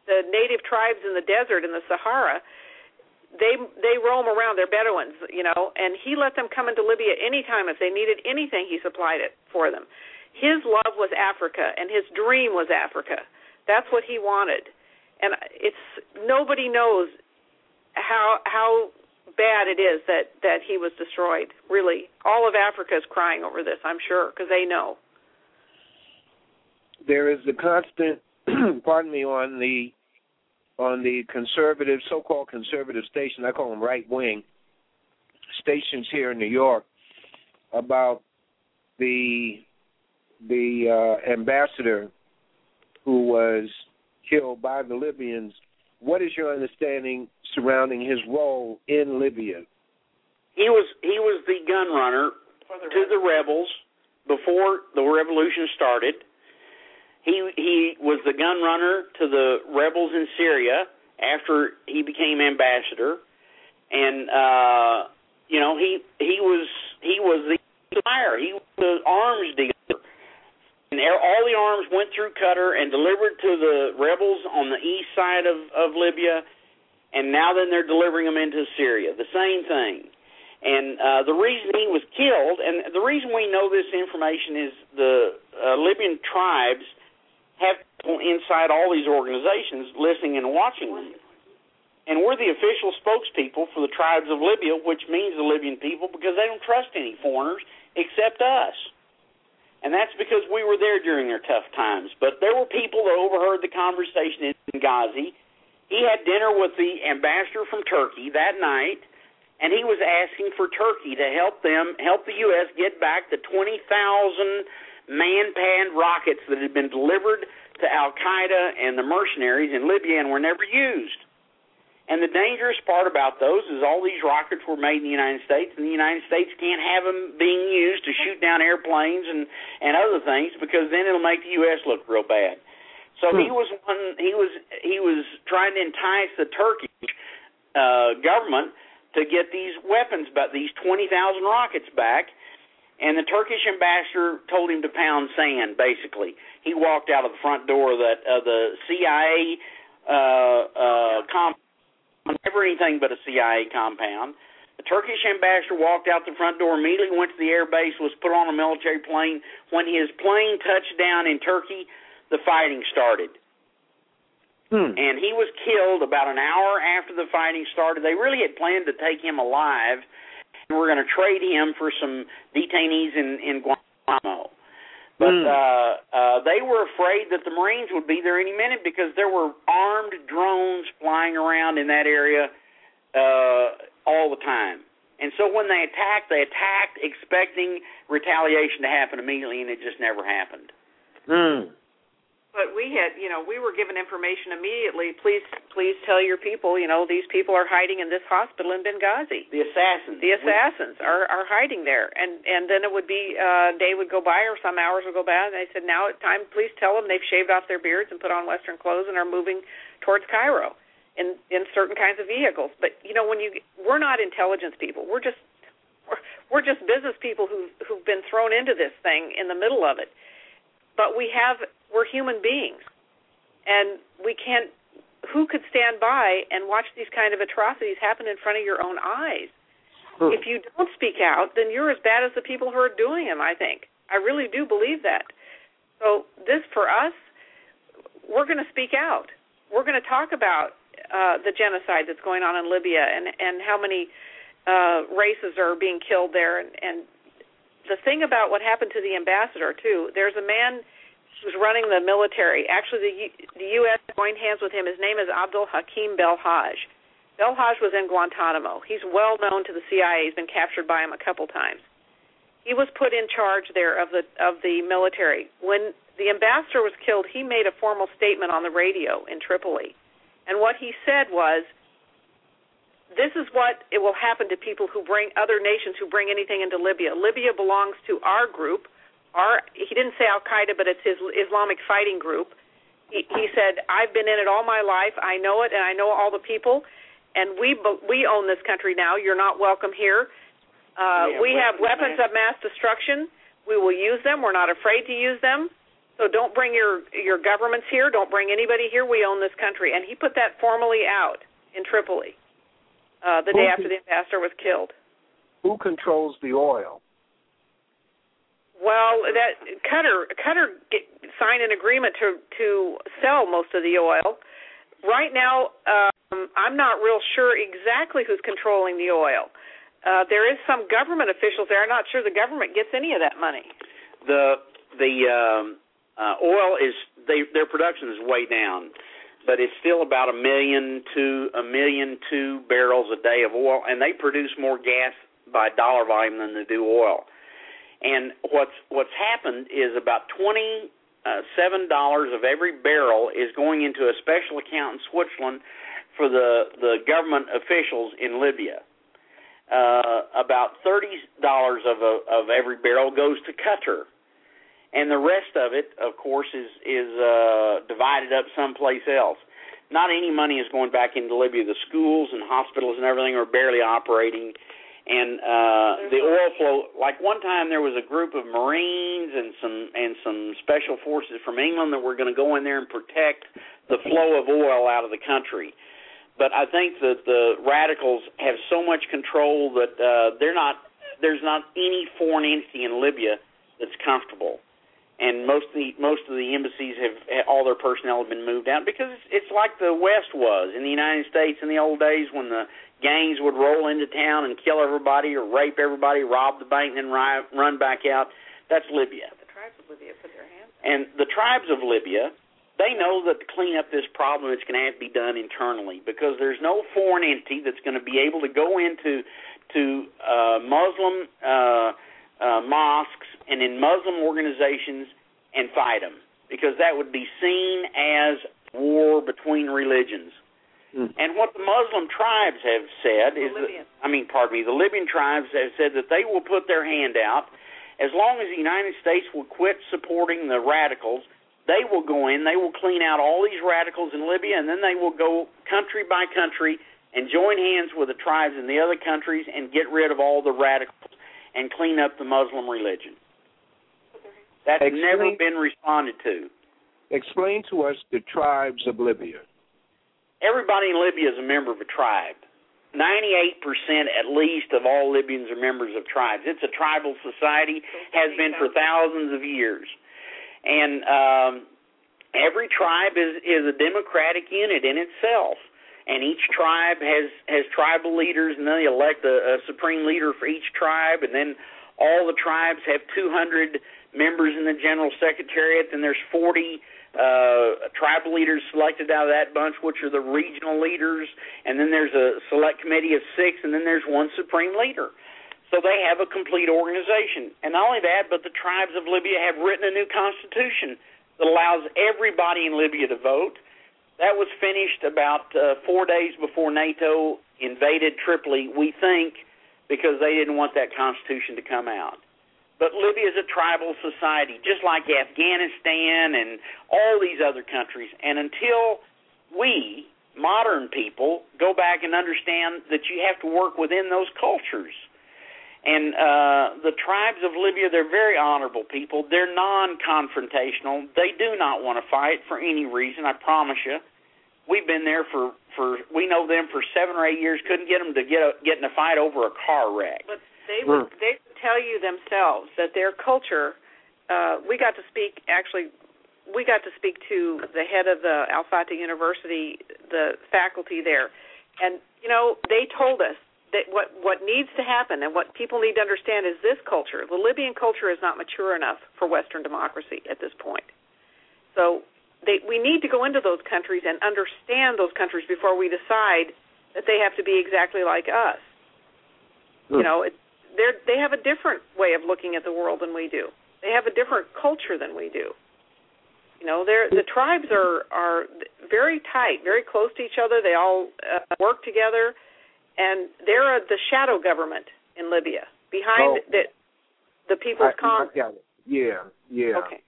the native tribes in the desert in the Sahara, they they roam around. They're Bedouins, you know, and he let them come into Libya anytime if they needed anything. He supplied it for them. His love was Africa, and his dream was Africa. That's what he wanted, and it's nobody knows how how bad it is that that he was destroyed. Really, all of Africa is crying over this. I'm sure because they know. There is a constant, pardon me, on the on the conservative, so-called conservative station. I call them right wing stations here in New York about the the uh, ambassador who was killed by the Libyans. What is your understanding surrounding his role in Libya? He was he was the gun runner to the rebels before the revolution started. He he was the gun runner to the rebels in Syria after he became ambassador, and uh, you know he he was he was the supplier. He was the arms dealer, and all the arms went through Qatar and delivered to the rebels on the east side of of Libya, and now then they're delivering them into Syria. The same thing. And uh, the reason he was killed, and the reason we know this information is the uh, Libyan tribes have people inside all these organizations listening and watching them. And we're the official spokespeople for the tribes of Libya, which means the Libyan people, because they don't trust any foreigners except us. And that's because we were there during their tough times. But there were people that overheard the conversation in Benghazi. He had dinner with the ambassador from Turkey that night, and he was asking for Turkey to help them, help the U.S. get back the 20,000 man-panned rockets that had been delivered to Al Qaeda and the mercenaries in Libya and were never used. And the dangerous part about those is all these rockets were made in the United States, and the United States can't have them being used to shoot down airplanes and and other things because then it'll make the U.S. look real bad. So he was one. He was he was trying to entice the Turkish uh, government to get these weapons, but these twenty thousand rockets back and the Turkish ambassador told him to pound sand. Basically, he walked out of the front door of that of the CIA uh, uh, compound, never anything but a CIA compound. The Turkish ambassador walked out the front door, immediately went to the air base, was put on a military plane. When his plane touched down in Turkey, the fighting started. Hmm. And he was killed about an hour after the fighting started. They really had planned to take him alive and we're going to trade him for some detainees in in Guantanamo. But Mm. uh, uh, they were afraid that the Marines would be there any minute because there were armed drones flying around in that area uh, all the time. And so when they attacked, they attacked expecting retaliation to happen immediately, and it just never happened. Hmm. But we had, you know, we were given information immediately. Please, please tell your people, you know, these people are hiding in this hospital in Benghazi. The assassins. The assassins are are hiding there, and and then it would be uh, day would go by or some hours would go by, and they said, now it's time. Please tell them they've shaved off their beards and put on Western clothes and are moving towards Cairo in in certain kinds of vehicles. But you know, when you we're not intelligence people, we're just we're, we're just business people who who've been thrown into this thing in the middle of it. But we have we're human beings, and we can't. Who could stand by and watch these kind of atrocities happen in front of your own eyes? Hmm. If you don't speak out, then you're as bad as the people who are doing them. I think I really do believe that. So this for us, we're going to speak out. We're going to talk about uh, the genocide that's going on in Libya and and how many uh, races are being killed there. And, and the thing about what happened to the ambassador too, there's a man who's running the military. Actually, the U- the U.S. joined hands with him. His name is Abdul Hakim Belhaj. Belhaj was in Guantanamo. He's well known to the CIA. He's been captured by him a couple times. He was put in charge there of the of the military. When the ambassador was killed, he made a formal statement on the radio in Tripoli. And what he said was this is what it will happen to people who bring other nations who bring anything into Libya. Libya belongs to our group. Our he didn't say Al Qaeda, but it's his Islamic fighting group. He, he said, "I've been in it all my life. I know it, and I know all the people, and we we own this country now. You're not welcome here. Uh, we have weapons of mass destruction. We will use them. We're not afraid to use them. So don't bring your your governments here. Don't bring anybody here. We own this country." And he put that formally out in Tripoli uh, the day after the ambassador was killed. Who controls the oil? Well, that Qatar Qatar get, signed an agreement to to sell most of the oil. Right now, um, I'm not real sure exactly who's controlling the oil. Uh, there is some government officials there. I'm not sure the government gets any of that money. The the um, uh, oil is they, their production is way down, but it's still about a million to a million two barrels a day of oil, and they produce more gas by dollar volume than they do oil. And what's what's happened is about twenty uh, dollars of every barrel is going into a special account in Switzerland for the the government officials in Libya. Uh, about thirty dollars of a, of every barrel goes to Qatar, and the rest of it, of course, is is uh, divided up someplace else. Not any money is going back into Libya. The schools and hospitals and everything are barely operating and uh the oil flow like one time there was a group of marines and some and some special forces from England that were going to go in there and protect the flow of oil out of the country. But I think that the radicals have so much control that uh they're not there's not any foreign entity in Libya that's comfortable. And most of the most of the embassies have all their personnel have been moved out because it's, it's like the West was in the United States in the old days when the gangs would roll into town and kill everybody or rape everybody, rob the bank, and then run back out. That's Libya. The tribes of Libya put their hands. And the tribes of Libya, they know that to clean up this problem, it's going to have to be done internally because there's no foreign entity that's going to be able to go into to uh, Muslim uh, uh, mosques and in Muslim organizations and fight them because that would be seen as war between religions. Hmm. And what the Muslim tribes have said The is, that, I mean, pardon me, the Libyan tribes have said that they will put their hand out as long as the United States will quit supporting the radicals. They will go in, they will clean out all these radicals in Libya, and then they will go country by country and join hands with the tribes in the other countries and get rid of all the radicals and clean up the Muslim religion. That's Explain- never been responded to. Explain to us the tribes of Libya. Everybody in Libya is a member of a tribe. 98% at least of all Libyans are members of tribes. It's a tribal society, has been for thousands of years. And um, every tribe is, is a democratic unit in itself. And each tribe has, has tribal leaders, and then they elect a, a supreme leader for each tribe, and then all the tribes have 200 members in the general secretariat, and there's 40 uh, tribal leaders selected out of that bunch, which are the regional leaders, and then there's a select committee of six, and then there's one supreme leader. So they have a complete organization. And not only that, but the tribes of Libya have written a new constitution that allows everybody in Libya to vote. That was finished about uh, four days before NATO invaded Tripoli, we think, because they didn't want that constitution to come out. But Libya is a tribal society, just like Afghanistan and all these other countries. And until we, modern people, go back and understand that you have to work within those cultures. And uh, the tribes of Libya, they're very honorable people. They're non confrontational. They do not want to fight for any reason, I promise you. We've been there for, for we know them for seven or eight years, couldn't get them to get, a, get in a fight over a car wreck. But they would they would tell you themselves that their culture. Uh, we got to speak actually. We got to speak to the head of the Al Fatah University, the faculty there, and you know they told us that what what needs to happen and what people need to understand is this culture. The Libyan culture is not mature enough for Western democracy at this point. So they, we need to go into those countries and understand those countries before we decide that they have to be exactly like us. Hmm. You know, it, they're they have a different way of looking at the world than we do. They have a different culture than we do. You know, they're the tribes are are very tight, very close to each other. They all uh, work together, and they're uh, the shadow government in Libya behind Oh. the the people's I, con. I got it. Yeah, yeah. Okay.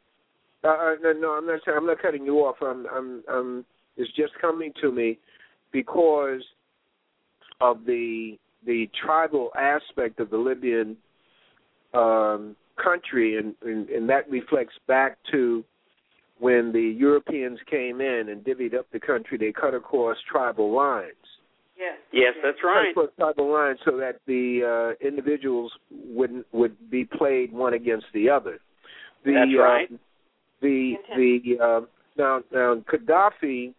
Uh, uh, no, no, I'm not. saying- I'm not cutting you off. I'm. I'm. I'm. It's just coming to me because of the the tribal aspect of the Libyan um, country, and, and and that reflects back to when the Europeans came in and divvied up the country. They cut across tribal lines. Yes. Yes, that's right. Cut across tribal lines so that the uh, individuals would would be played one against the other. The, That's right. Uh, the the uh, now now Gaddafi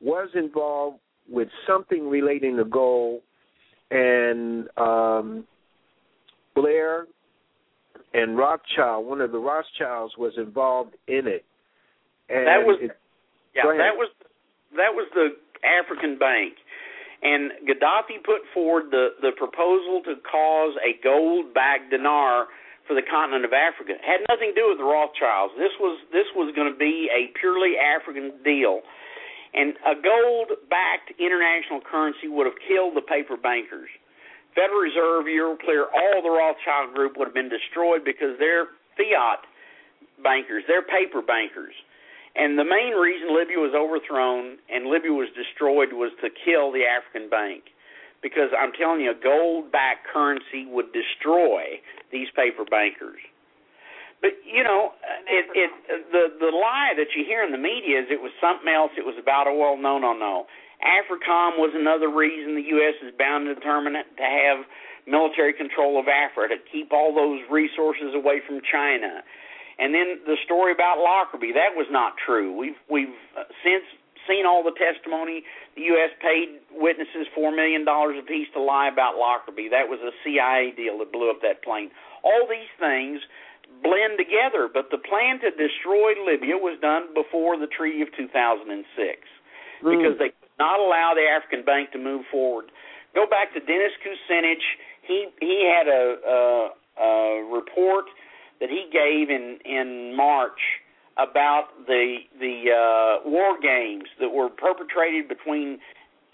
was involved with something relating to gold, and um, Blair and Rothschild, one of the Rothschilds, was involved in it. And That was- it, Yeah, that was that was the African Bank, and Gaddafi put forward the the proposal to cause a gold-backed dinar for the continent of Africa. It had nothing to do with the Rothschilds. This was this was going to be a purely African deal, and a gold-backed international currency would have killed the paper bankers. Federal Reserve, Euroclear, all the Rothschild group would have been destroyed because they're fiat bankers, they're paper bankers. And the main reason Libya was overthrown and Libya was destroyed was to kill the African bank. Because I'm telling you, a gold backed currency would destroy these paper bankers. But you know, it it the the lie that you hear in the media is it was something else. It was about oil. No, no, no. AFRICOM was another reason the U.S. is bound and determined to have military control of Africa to keep all those resources away from China. And then the story about Lockerbie, that was not true. We've we've uh, since seen all the testimony. The U.S. paid witnesses four million dollars apiece to lie about Lockerbie. That was a CIA deal that blew up that plane. All these things blend together, but the plan to destroy Libya was done before the Treaty of 2006 because they could not allow the African Bank to move forward. Go back to Dennis Kucinich. He he had a, a, a report that he gave in in March about the the uh, war games that were perpetrated between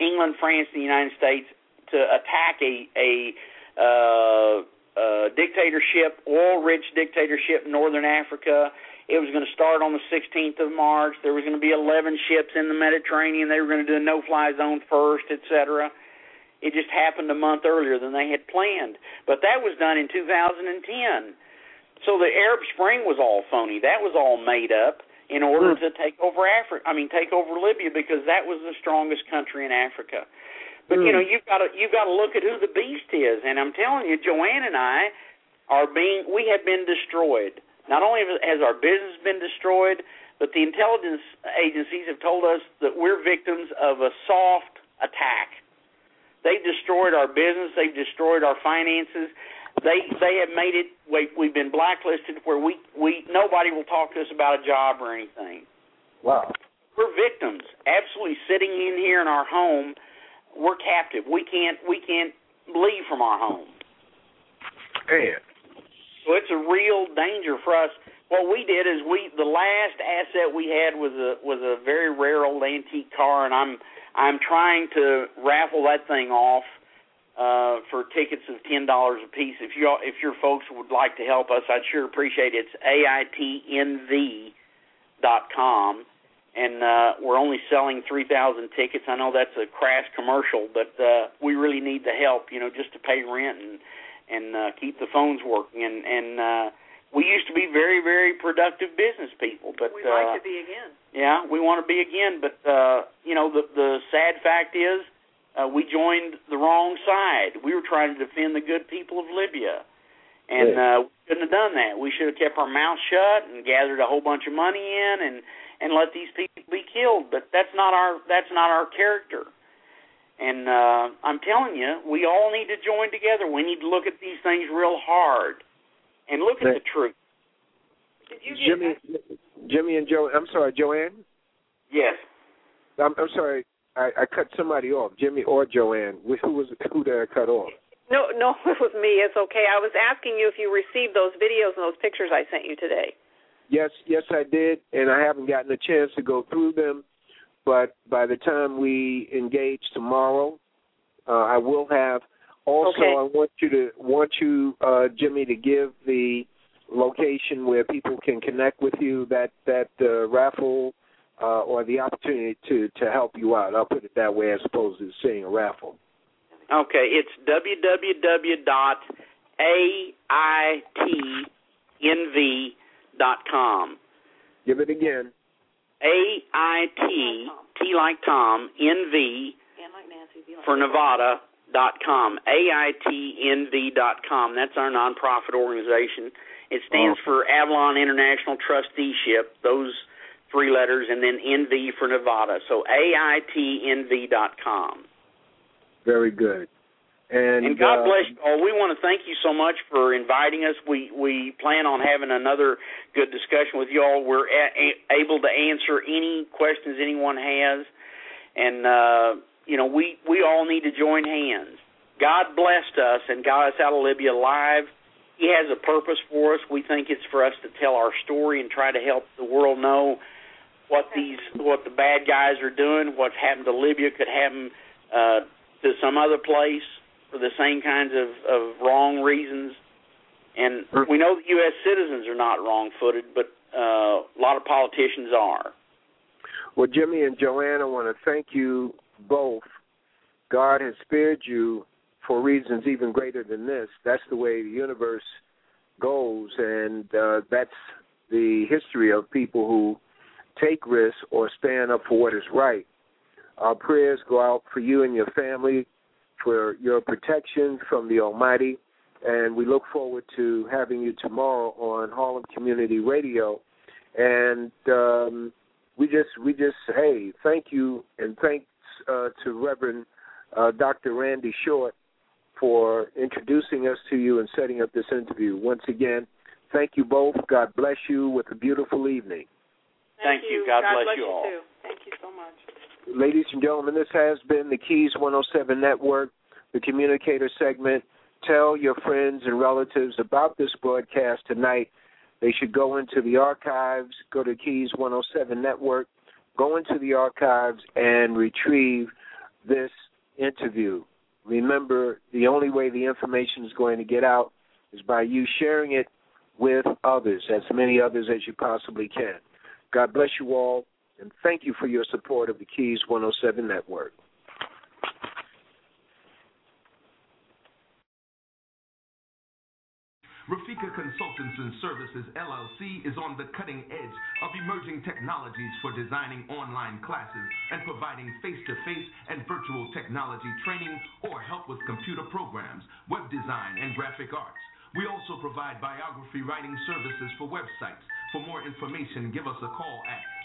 England, France, and the United States to attack a a uh, uh, dictatorship, oil-rich dictatorship in northern Africa. It was going to start on the 16th of March. There was going to be 11 ships in the Mediterranean. They were going to do a no-fly zone first, etc. It just happened a month earlier than they had planned. But that was done in 2010. So the Arab Spring was all phony. That was all made up in order to take over Africa. I mean, take over Libya because that was the strongest country in Africa. But you hmm. know, you've got to you've got to look at who the beast is. And I'm telling you, Joanne and I are being we have been destroyed. Not only has our business been destroyed, but the intelligence agencies have told us that we're victims of a soft attack. They've destroyed our business. They've destroyed our finances. They they have made it. We, we've been blacklisted where we we nobody will talk to us about a job or anything. wow. We're victims. Absolutely sitting in here in our home, we're captive. We can't we can't leave from our home. Man. So it's a real danger for us. What we did is we the last asset we had was a was a very rare old antique car, and I'm I'm trying to raffle that thing off uh, for tickets of ten dollars a piece. If you if your folks would like to help us, I'd sure appreciate it. It's aitnv dot com, and uh, we're only selling three thousand tickets. I know that's a crass commercial, but uh, we really need the help, you know, just to pay rent and and uh, keep the phones working. And and uh, we used to be very very productive business people, but We'd uh, like to be again. yeah, we want to be again, but uh, you know the the sad fact is uh, we joined the wrong side. We were trying to defend the good people of Libya, and uh, we shouldn't have done that. We should have kept our mouth shut and gathered a whole bunch of money in and and let these people be killed. But that's not our that's not our character. And uh, I'm telling you, we all need to join together. We need to look at these things real hard and look at the truth. Did you get Jimmy, Jimmy and Joe. I'm sorry, Joanne. Yes. I'm, I'm sorry. I, I cut somebody off, Jimmy or Joanne. Who was who did I cut off? No, no, it was me. It's okay. I was asking you if you received those videos and those pictures I sent you today. Yes, yes, I did, and I haven't gotten a chance to go through them. But by the time we engage tomorrow, uh, I will have. Also, Okay. I want you to want you, uh, Jimmy, to give the location where people can connect with you. That that uh, raffle uh, or the opportunity to to help you out. I'll put it that way, as opposed to saying a raffle. Okay, it's www.aitnv.com. Give it again. A-I-T, T like Tom, N-V for Nevada dot com. A-I-T-N-V dot com. That's our nonprofit organization. It stands Oh. for Avalon International Trusteeship, those three letters, and then N-V for Nevada. So A-I-T-N-V dot com. Very good. And, And God uh, bless you all. We want to thank you so much for inviting us. We we plan on having another good discussion with you all. We're a, a, able to answer any questions anyone has, and uh, you know we we all need to join hands. God blessed us and got us out of Libya alive. He has a purpose for us. We think it's for us to tell our story and try to help the world know what these what the bad guys are doing. What's happened to Libya could happen uh, to some other place for the same kinds of, of wrong reasons. And we know that U.S. citizens are not wrong-footed, but uh, a lot of politicians are. Well, Jimmy and Joanne, I want to thank you both. God has spared you for reasons even greater than this. That's the way the universe goes, and uh, that's the history of people who take risks or stand up for what is right. Our prayers go out for you and your family, for your protection from the Almighty, and we look forward to having you tomorrow on Harlem Community Radio. And um, we just we just hey thank you and thanks uh, to Reverend uh, Dr. Randy Short for introducing us to you and setting up this interview. Once again, thank you both. God bless you with a beautiful evening. Thank you. God bless you all. too. Thank you so much. Ladies and gentlemen, this has been the Keys 107 Network, the communicator segment. Tell your friends and relatives about this broadcast tonight. They should go into the archives, go to Keys 107 Network, go into the archives and retrieve this interview. Remember, the only way the information is going to get out is by you sharing it with others, as many others as you possibly can. God bless you all, and thank you for your support of the Keys 107 Network. Rafika Consultants and Services LLC is on the cutting edge of emerging technologies for designing online classes and providing face to face and virtual technology training or help with computer programs, web design, and graphic arts. We also provide biography writing services for websites. For more information, give us a call at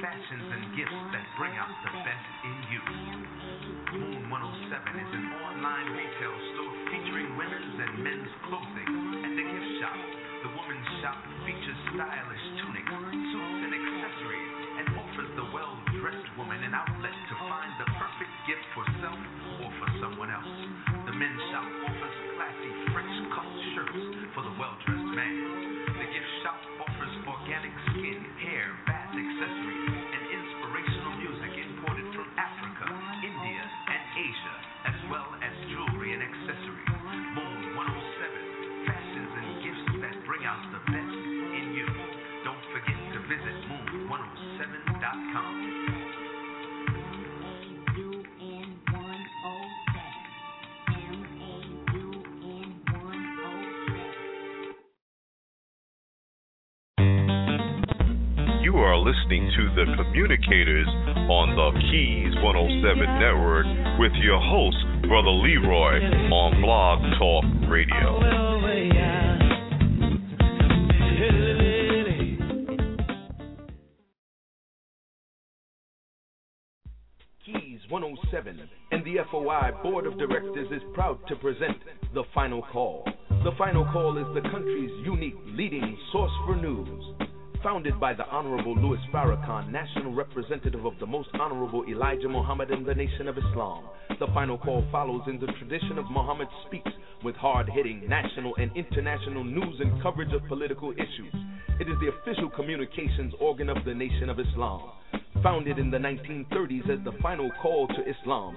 fashions and gifts that bring out the best in you. Moon 107 is an online retail store featuring women's and men's clothing and a gift shop. The woman's shop features stylish tunics, suits, and accessories and offers the well dressed woman an outlet to find the perfect gift for self to The Communicators on the Keys 107 Network with your host, Brother Leroy, on Blog Talk Radio. Keys 107 and the FOI Board of Directors is proud to present The Final Call. The Final Call is the country's unique leading source for news. Founded by the Honorable Louis Farrakhan, National Representative of the Most Honorable Elijah Muhammad and the Nation of Islam, The Final Call follows in the tradition of Muhammad Speaks with hard hitting national and international news and coverage of political issues. It is the official communications organ of the Nation of Islam. Founded in the 1930s as the final call to Islam,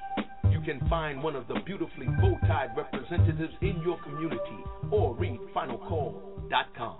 Can find one of the beautifully bow tied representatives in your community or read finalcall.com.